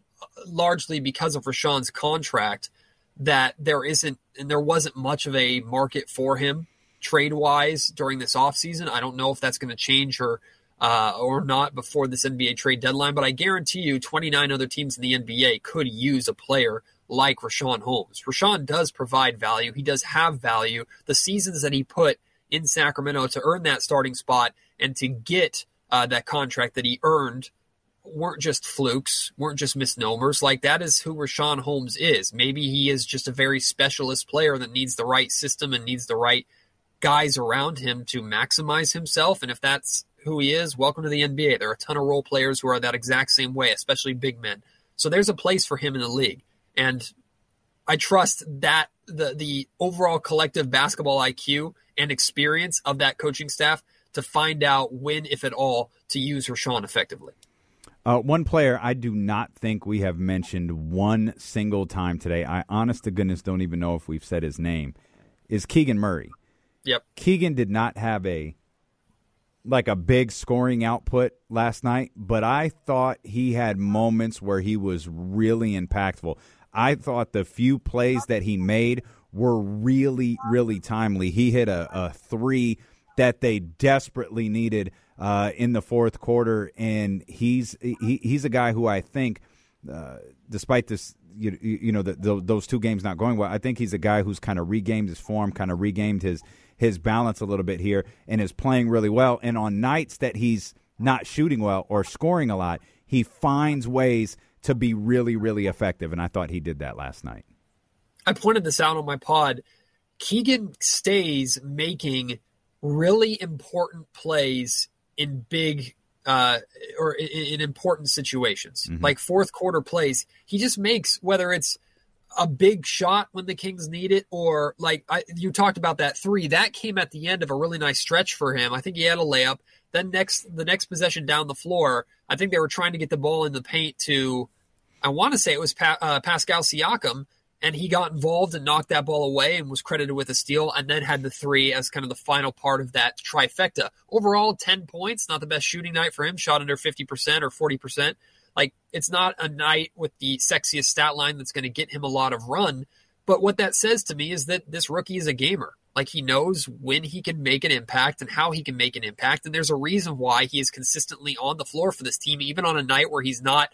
largely because of Richaun's contract that there isn't and there wasn't much of a market for him trade wise during this offseason. I don't know if that's going to change or uh, or not before this NBA trade deadline, but I guarantee you 29 other teams in the NBA could use a player like Richaun Holmes. Richaun does provide value. He does have value. The seasons that he put in Sacramento to earn that starting spot and to get uh, that contract that he earned weren't just flukes, weren't just misnomers. Like that is who Richaun Holmes is. Maybe he is just a very specialist player that needs the right system and needs the right guys around him to maximize himself. And if that's who he is, welcome to the NBA. There are a ton of role players who are that exact same way, especially big men. So there's a place for him in the league. And I trust that the the overall collective basketball IQ and experience of that coaching staff to find out when, if at all, to use Richaun effectively. Uh, one player I do not think we have mentioned one single time today. I honest to goodness don't even know if we've said his name. Is Keegan Murray? Yep. Keegan did not have a like a big scoring output last night, but I thought he had moments where he was really impactful. I thought the few plays that he made were really, really timely. He hit a, a three that they desperately needed uh, in the fourth quarter, and he's he, he's a guy who I think, uh, despite this, you, you know, the, the, those two games not going well, I think he's a guy who's kind of regained his form, kind of regained his his balance a little bit here, and is playing really well. And on nights that he's not shooting well or scoring a lot, he finds ways to be really, really effective, and I thought he did that last night. I pointed this out on my pod. Keegan stays making really important plays in big uh, or in, in, important situations, mm-hmm. like fourth quarter plays. He just makes whether it's a big shot when the Kings need it, or like I, you talked about that three that came at the end of a really nice stretch for him. I think he had a layup. Then next the next possession down the floor, I think they were trying to get the ball in the paint to. I want to say it was pa- uh, Pascal Siakam, and he got involved and knocked that ball away and was credited with a steal and then had the three as kind of the final part of that trifecta. Overall, 10 points, not the best shooting night for him, shot under 50% or 40%. Like, it's not a night with the sexiest stat line that's going to get him a lot of run. But what that says to me is that this rookie is a gamer. Like, he knows when he can make an impact and how he can make an impact. And there's a reason why he is consistently on the floor for this team, even on a night where he's not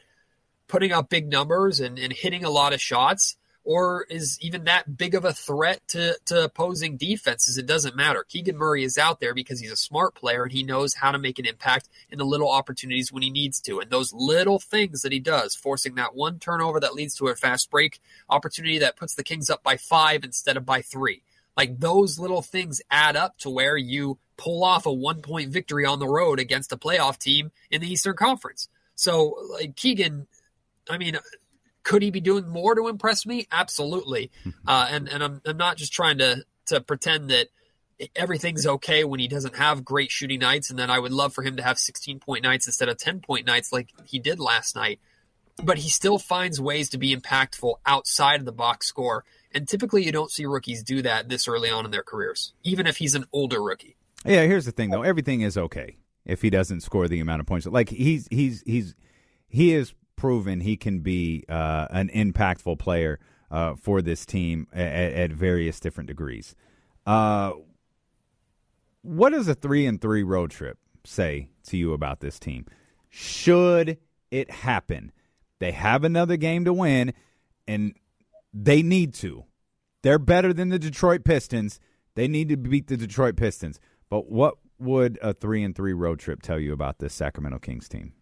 putting up big numbers and, and hitting a lot of shots or is even that big of a threat to, to opposing defenses. It doesn't matter. Keegan Murray is out there because he's a smart player and he knows how to make an impact in the little opportunities when he needs to. And those little things that he does, forcing that one turnover that leads to a fast break opportunity that puts the Kings up by five instead of by three. Like those little things add up to where you pull off a one point victory on the road against a playoff team in the Eastern Conference. So, like Keegan, I mean, could he be doing more to impress me? Absolutely. Uh, and and I'm, I'm not just trying to to pretend that everything's okay when he doesn't have great shooting nights, and then I would love for him to have 16 point nights instead of 10 point nights like he did last night. But he still finds ways to be impactful outside of the box score. And typically, you don't see rookies do that this early on in their careers, even if he's an older rookie. Yeah, here's the thing though: everything is okay if he doesn't score the amount of points. Like he's he's he's he is proven he can be uh, an impactful player uh, for this team at, at, various different degrees. Uh, what does a three and three road trip say to you about this team? Should it happen, they have another game to win, and they need to. They're better than the Detroit Pistons. They need to beat the Detroit Pistons. But what would a three and three road trip tell you about this Sacramento Kings team?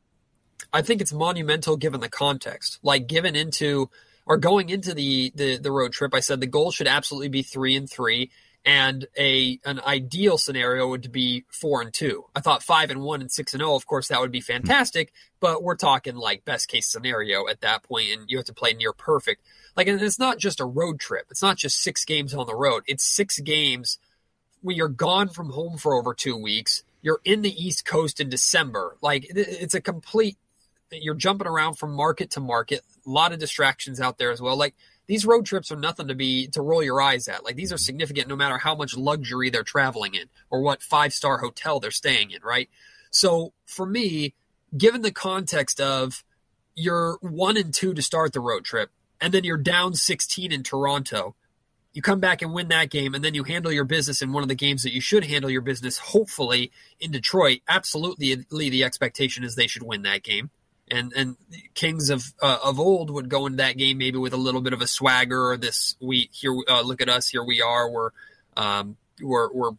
I think it's monumental given the context. Like given into or going into the, the the road trip, I said the goal should absolutely be three and three, and a an ideal scenario would be four and two. I thought five and one and six and zero. Oh, of course, that would be hmm. fantastic, but we're talking like best case scenario at that point, and you have to play near perfect. Like, and it's not just a road trip. It's not just six games on the road. It's six games when you're gone from home for over two weeks. You're in the East Coast in December. Like, it's a complete you're jumping around from market to market. A lot of distractions out there as well. Like these road trips are nothing to be to roll your eyes at. Like these are significant no matter how much luxury they're traveling in or what five star hotel they're staying in, right? So for me, given the context of you're one and two to start the road trip, and then you're down 16 in Toronto, you come back and win that game, and then you handle your business in one of the games that you should handle your business, hopefully in Detroit. Absolutely, the expectation is they should win that game. And and kings of uh, of old would go into that game maybe with a little bit of a swagger or this we here uh, look at us here we are we're um, we're we're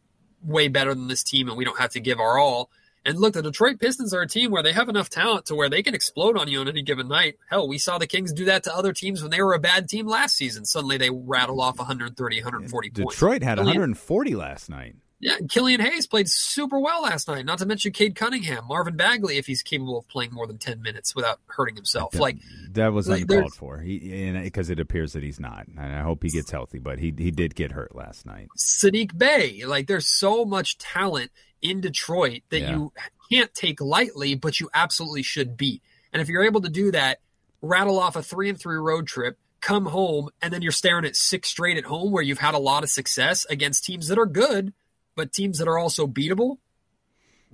way better than this team and we don't have to give our all and look, the Detroit Pistons are a team where they have enough talent to where they can explode on you on any given night. Hell, we saw the Kings do that to other teams when they were a bad team last season. Suddenly they rattle off 130, 140 Detroit points. Detroit had 140 last night. Yeah, Killian Hayes played super well last night. Not to mention Cade Cunningham, Marvin Bagley, if he's capable of playing more than ten minutes without hurting himself. That, like that was like, uncalled for. He because it appears that he's not, and I hope he gets healthy. But he he did get hurt last night. Saddiq Bey, like there's so much talent in Detroit that yeah. you can't take lightly, but you absolutely should beat. And if you're able to do that, rattle off a three and three road trip, come home, and then you're staring at six straight at home where you've had a lot of success against teams that are good but teams that are also beatable,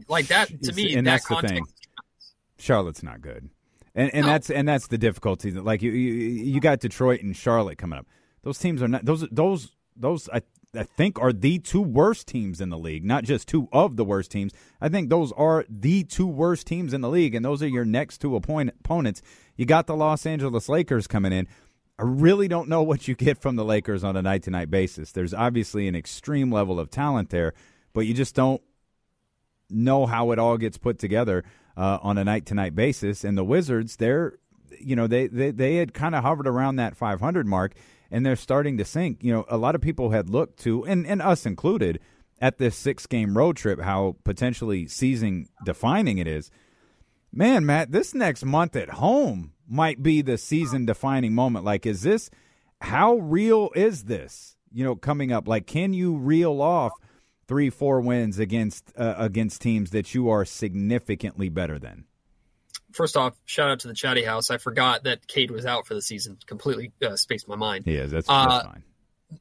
like that to me, and that that's the thing. Charlotte's not good, and and no. that's and that's the difficulty. That Like you, you, you got Detroit and Charlotte coming up. Those teams are not those those those. I, I think are the two worst teams in the league, not just two of the worst teams. I think those are the two worst teams in the league, and those are your next two opponents. You got the Los Angeles Lakers coming in. I really don't know what you get from the Lakers on a night to night basis. There's obviously an extreme level of talent there, but you just don't know how it all gets put together uh, on a night to night basis. And the Wizards, they're, you know, they, they, they had kind of hovered around that 500 mark and they're starting to sink. You know, a lot of people had looked to, and, and us included, at this six game road trip, how potentially season defining it is. Man, Matt, this next month at home might be the season defining moment. Like, is this how real is this? You know, coming up, like, can you reel off three, four wins against uh, against teams that you are significantly better than? First off, shout out to the Chatty House. I forgot that Cade was out for the season. Completely uh, spaced my mind. Yeah, that's, uh, that's fine.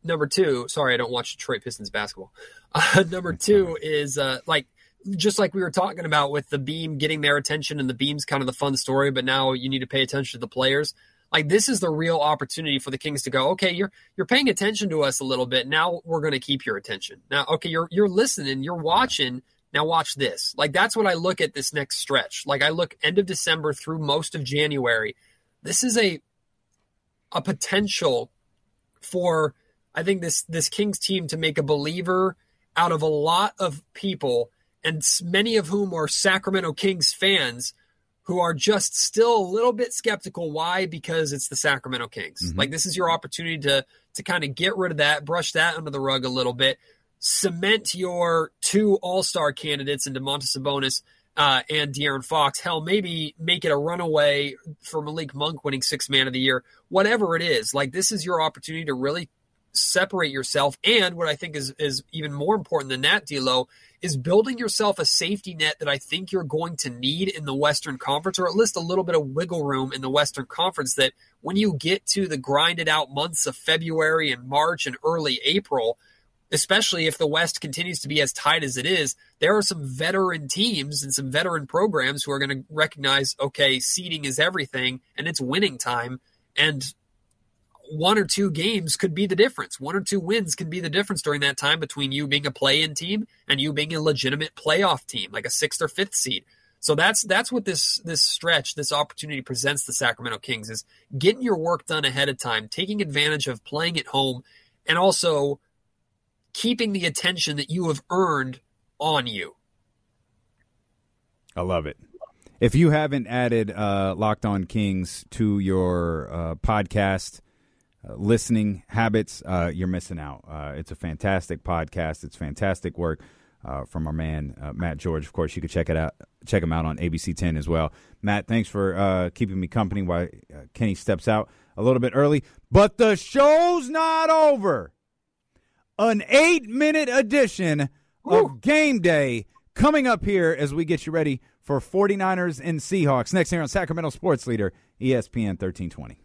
Number two, sorry, I don't watch Detroit Pistons basketball. Uh, number two is uh, like just like we were talking about with the beam getting their attention and the beam's kind of the fun story, but now you need to pay attention to the players. Like this is the real opportunity for the Kings to go, okay, you're you're paying attention to us a little bit. Now we're going to keep your attention. Now, okay, you're you're listening, you're watching. Now watch this. Like that's what I look at this next stretch. Like I look end of December through most of January. This is a a potential for I think this this Kings team to make a believer out of a lot of people and many of whom are Sacramento Kings fans who are just still a little bit skeptical. Why? Because it's the Sacramento Kings. Mm-hmm. Like this is your opportunity to to kind of get rid of that, brush that under the rug a little bit, cement your two All Star candidates in Domantas Sabonis uh, and De'Aaron Fox. Hell, maybe make it a runaway for Malik Monk winning Six Man of the Year. Whatever it is, like this is your opportunity to really separate yourself. And what I think is is even more important than that, D'Lo, is building yourself a safety net that I think you're going to need in the Western Conference, or at least a little bit of wiggle room in the Western Conference. That when you get to the grinded out months of February and March and early April, especially if the West continues to be as tight as it is, there are some veteran teams and some veteran programs who are going to recognize, okay, seeding is everything and it's winning time. And one or two games could be the difference. One or two wins can be the difference during that time between you being a play-in team and you being a legitimate playoff team, like a sixth or fifth seed. So that's that's what this this stretch, this opportunity presents the Sacramento Kings is getting your work done ahead of time, taking advantage of playing at home, and also keeping the attention that you have earned on you. I love it. If you haven't added uh, Locked On Kings to your uh, podcast, listening habits, uh, you're missing out. Uh, it's a fantastic podcast. It's fantastic work uh, from our man uh, Matt George. Of course, you can check it out. Check him out on ABC 10 as well. Matt, thanks for keeping me company while Kenny steps out a little bit early. But the show's not over. An eight-minute edition Woo. of Game Day coming up here as we get you ready for 49ers and Seahawks next here on Sacramento Sports Leader ESPN 1320.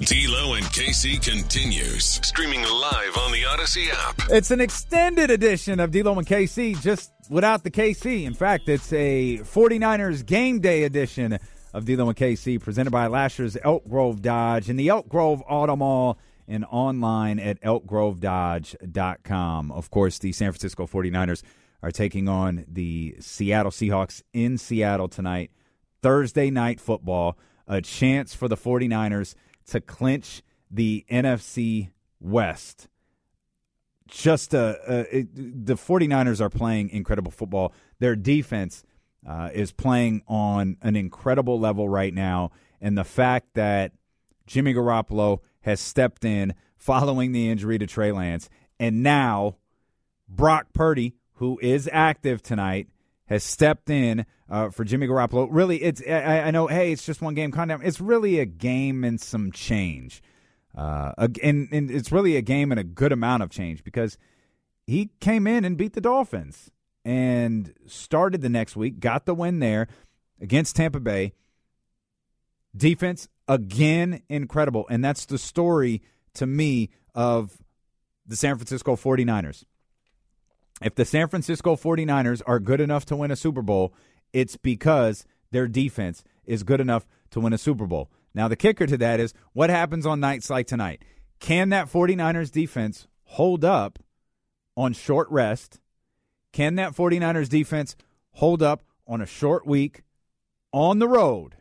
D'Lo and KC continues streaming live on the Odyssey app. It's an extended edition of D'Lo and KC, just without the KC. In fact, it's a 49ers game day edition of D'Lo and KC, presented by Lasher's Elk Grove Dodge and the Elk Grove Auto Mall and online at elkgrovedodge.com. Of course, the San Francisco 49ers are taking on the Seattle Seahawks in Seattle tonight. Thursday night football, a chance for the 49ers to clinch the NFC West. Just uh, uh, it, the 49ers are playing incredible football. Their defense uh, is playing on an incredible level right now. And the fact that Jimmy Garoppolo has stepped in following the injury to Trey Lance, and now Brock Purdy, who is active tonight, has stepped in uh, for Jimmy Garoppolo. Really, it's I, I, know. Hey, it's just one game countdown. It's really a game and some change, uh, and, and it's really a game and a good amount of change because he came in and beat the Dolphins and started the next week, got the win there against Tampa Bay. Defense again incredible, and that's the story to me of the San Francisco 49ers. If the San Francisco 49ers are good enough to win a Super Bowl, it's because their defense is good enough to win a Super Bowl. Now, the kicker to that is what happens on nights like tonight? Can that 49ers defense hold up on short rest? Can that 49ers defense hold up on a short week on the road?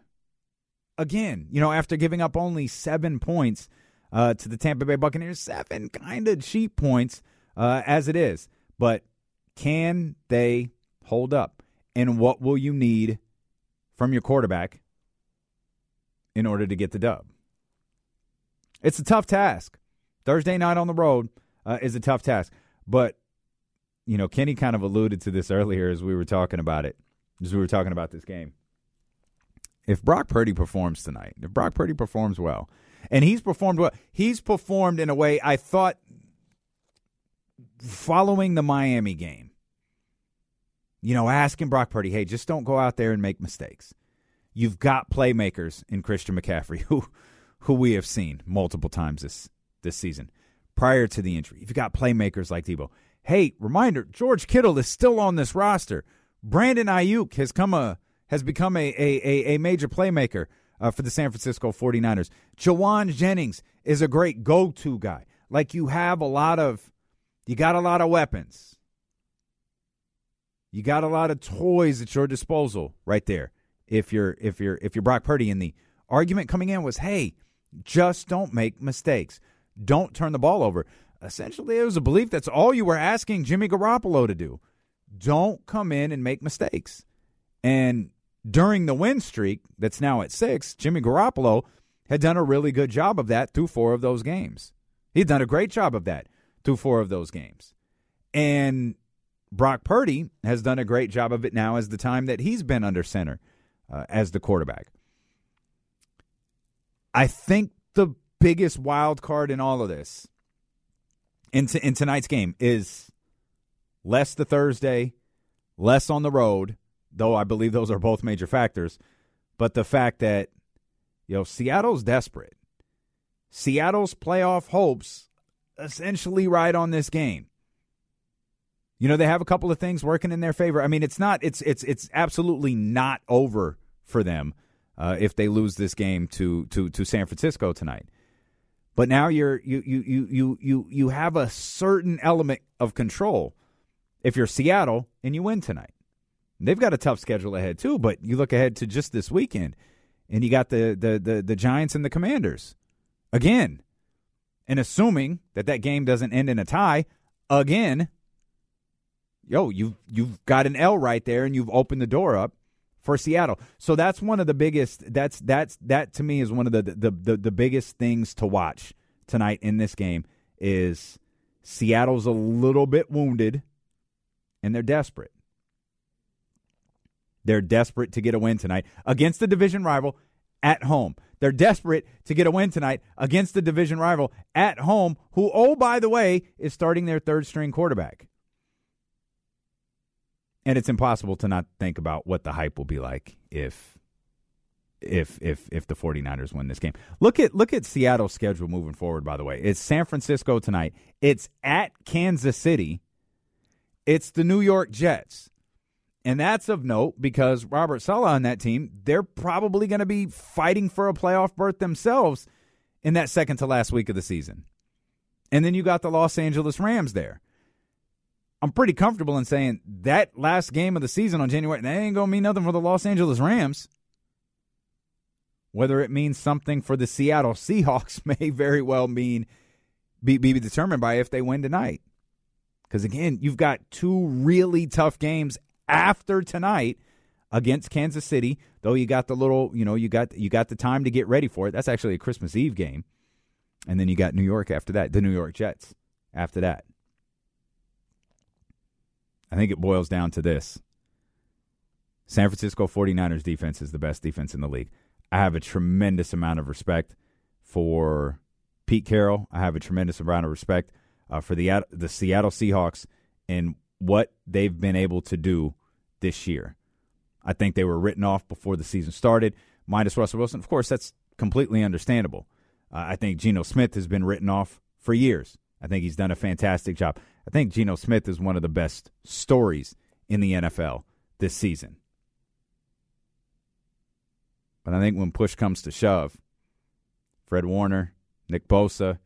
Again, you know, after giving up only seven points uh, to the Tampa Bay Buccaneers, seven kind of cheap points uh, as it is. But can they hold up? And what will you need from your quarterback in order to get the dub? It's a tough task. Thursday night on the road uh, is a tough task. But, you know, Kenny kind of alluded to this earlier as we were talking about it, as we were talking about this game. If Brock Purdy performs tonight, if Brock Purdy performs well, and he's performed well, he's performed in a way I thought following the Miami game, you know, asking Brock Purdy, hey, just don't go out there and make mistakes. You've got playmakers in Christian McCaffrey, who who we have seen multiple times this this season prior to the injury. You've got playmakers like Deebo. Hey, reminder, George Kittle is still on this roster. Brandon Aiyuk has come a has become a a, a major playmaker uh, for the San Francisco 49ers. Jauan Jennings is a great go-to guy. Like you have a lot of you got a lot of weapons. You got a lot of toys at your disposal right there. If you're if you're if you're Brock Purdy and the argument coming in was, "Hey, just don't make mistakes. Don't turn the ball over." Essentially, it was a belief that's all you were asking Jimmy Garoppolo to do. Don't come in and make mistakes. And during the win streak that's now at 6, Jimmy Garoppolo had done a really good job of that through 4 of those games. He'd done a great job of that through four of those games. And Brock Purdy has done a great job of it now as the time that he's been under center uh, as the quarterback. I think the biggest wild card in all of this in, t- in tonight's game is less the Thursday, less on the road, though I believe those are both major factors, but the fact that you know Seattle's desperate. Seattle's playoff hopes essentially ride on this game. You know, they have a couple of things working in their favor. I mean, it's not it's it's it's absolutely not over for them uh, if they lose this game to to to San Francisco tonight. But now you're you you you you you you have a certain element of control if you're Seattle and you win tonight. They've got a tough schedule ahead too, but you look ahead to just this weekend and you got the the the, the Giants and the Commanders again. And assuming that that game doesn't end in a tie again, yo, you've you've got an L right there and you've opened the door up for Seattle. So that's one of the biggest. That's that's that to me is one of the the the, the biggest things to watch tonight in this game is Seattle's a little bit wounded, and they're desperate. They're desperate to get a win tonight against the division rival at home. They're desperate to get a win tonight against the division rival at home, who, oh, by the way, is starting their third string quarterback. And it's impossible to not think about what the hype will be like if if if if the 49ers win this game. Look at look at Seattle's schedule moving forward by the way. It's San Francisco tonight. It's at Kansas City. It's the New York Jets. And that's of note because Robert Saleh on that team, they're probably going to be fighting for a playoff berth themselves in that second to last week of the season. And then you got the Los Angeles Rams there. I'm pretty comfortable in saying that last game of the season on January, that ain't going to mean nothing for the Los Angeles Rams. Whether it means something for the Seattle Seahawks may very well mean be, be determined by if they win tonight. Because again, you've got two really tough games after tonight against Kansas City. Though you got the little, you know, you got you got the time to get ready for it. That's actually a Christmas Eve game, and then you got New York after that. The New York Jets after that. I think it boils down to this. San Francisco 49ers defense is the best defense in the league. I have a tremendous amount of respect for Pete Carroll. I have a tremendous amount of respect uh, for the the Seattle Seahawks and what they've been able to do this year. I think they were written off before the season started, minus Russell Wilson. Of course, that's completely understandable. Uh, I think Geno Smith has been written off for years. I think he's done a fantastic job. I think Geno Smith is one of the best stories in the NFL this season. But I think when push comes to shove, Fred Warner, Nick Bosa,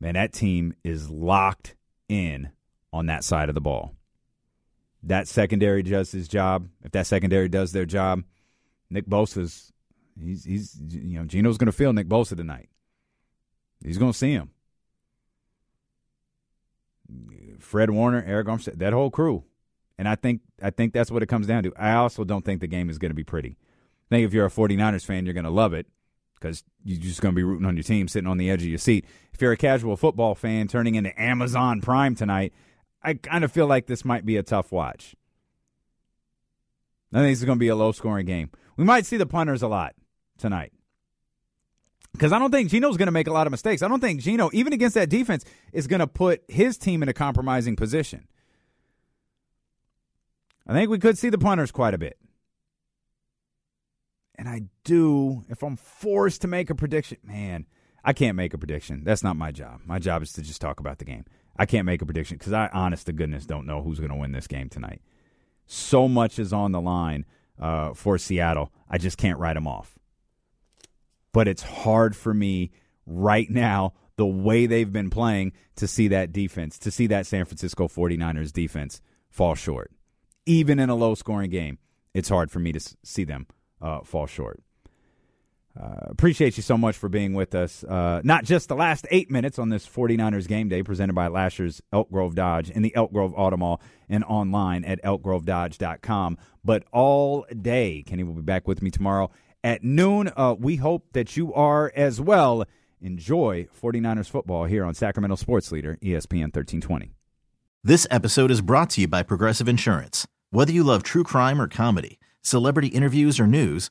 man, that team is locked in on that side of the ball. That secondary does his job. If that secondary does their job, Nick Bosa's he's he's you know Geno's going to feel Nick Bosa tonight. He's going to see him. Fred Warner, Arik Armstead, that whole crew. And I think I think that's what it comes down to. I also don't think the game is going to be pretty. I think if you're a 49ers fan, you're going to love it because you're just going to be rooting on your team, sitting on the edge of your seat. If you're a casual football fan turning into Amazon Prime tonight, I kind of feel like this might be a tough watch. I think this is going to be a low scoring game. We might see the punters a lot tonight. Because I don't think Geno's going to make a lot of mistakes. I don't think Geno, even against that defense, is going to put his team in a compromising position. I think we could see the punters quite a bit. And I do, if I'm forced to make a prediction, man, I can't make a prediction. That's not my job. My job is to just talk about the game. I can't make a prediction because I, honest to goodness, don't know who's going to win this game tonight. So much is on the line uh, for Seattle. I just can't write them off. But it's hard for me right now, the way they've been playing, to see that defense, to see that San Francisco 49ers defense fall short. Even in a low scoring game, it's hard for me to see them uh, fall short. Uh, appreciate you so much for being with us. Uh, not just the last eight minutes on this 49ers game day presented by Lasher's Elk Grove Dodge in the Elk Grove Auto Mall and online at elkgrovedodge.com, but all day. Kenny will be back with me tomorrow at noon. Uh, we hope that you are as well. Enjoy 49ers football here on Sacramento Sports Leader, ESPN 1320. This episode is brought to you by Progressive Insurance. Whether you love true crime or comedy, celebrity interviews or news,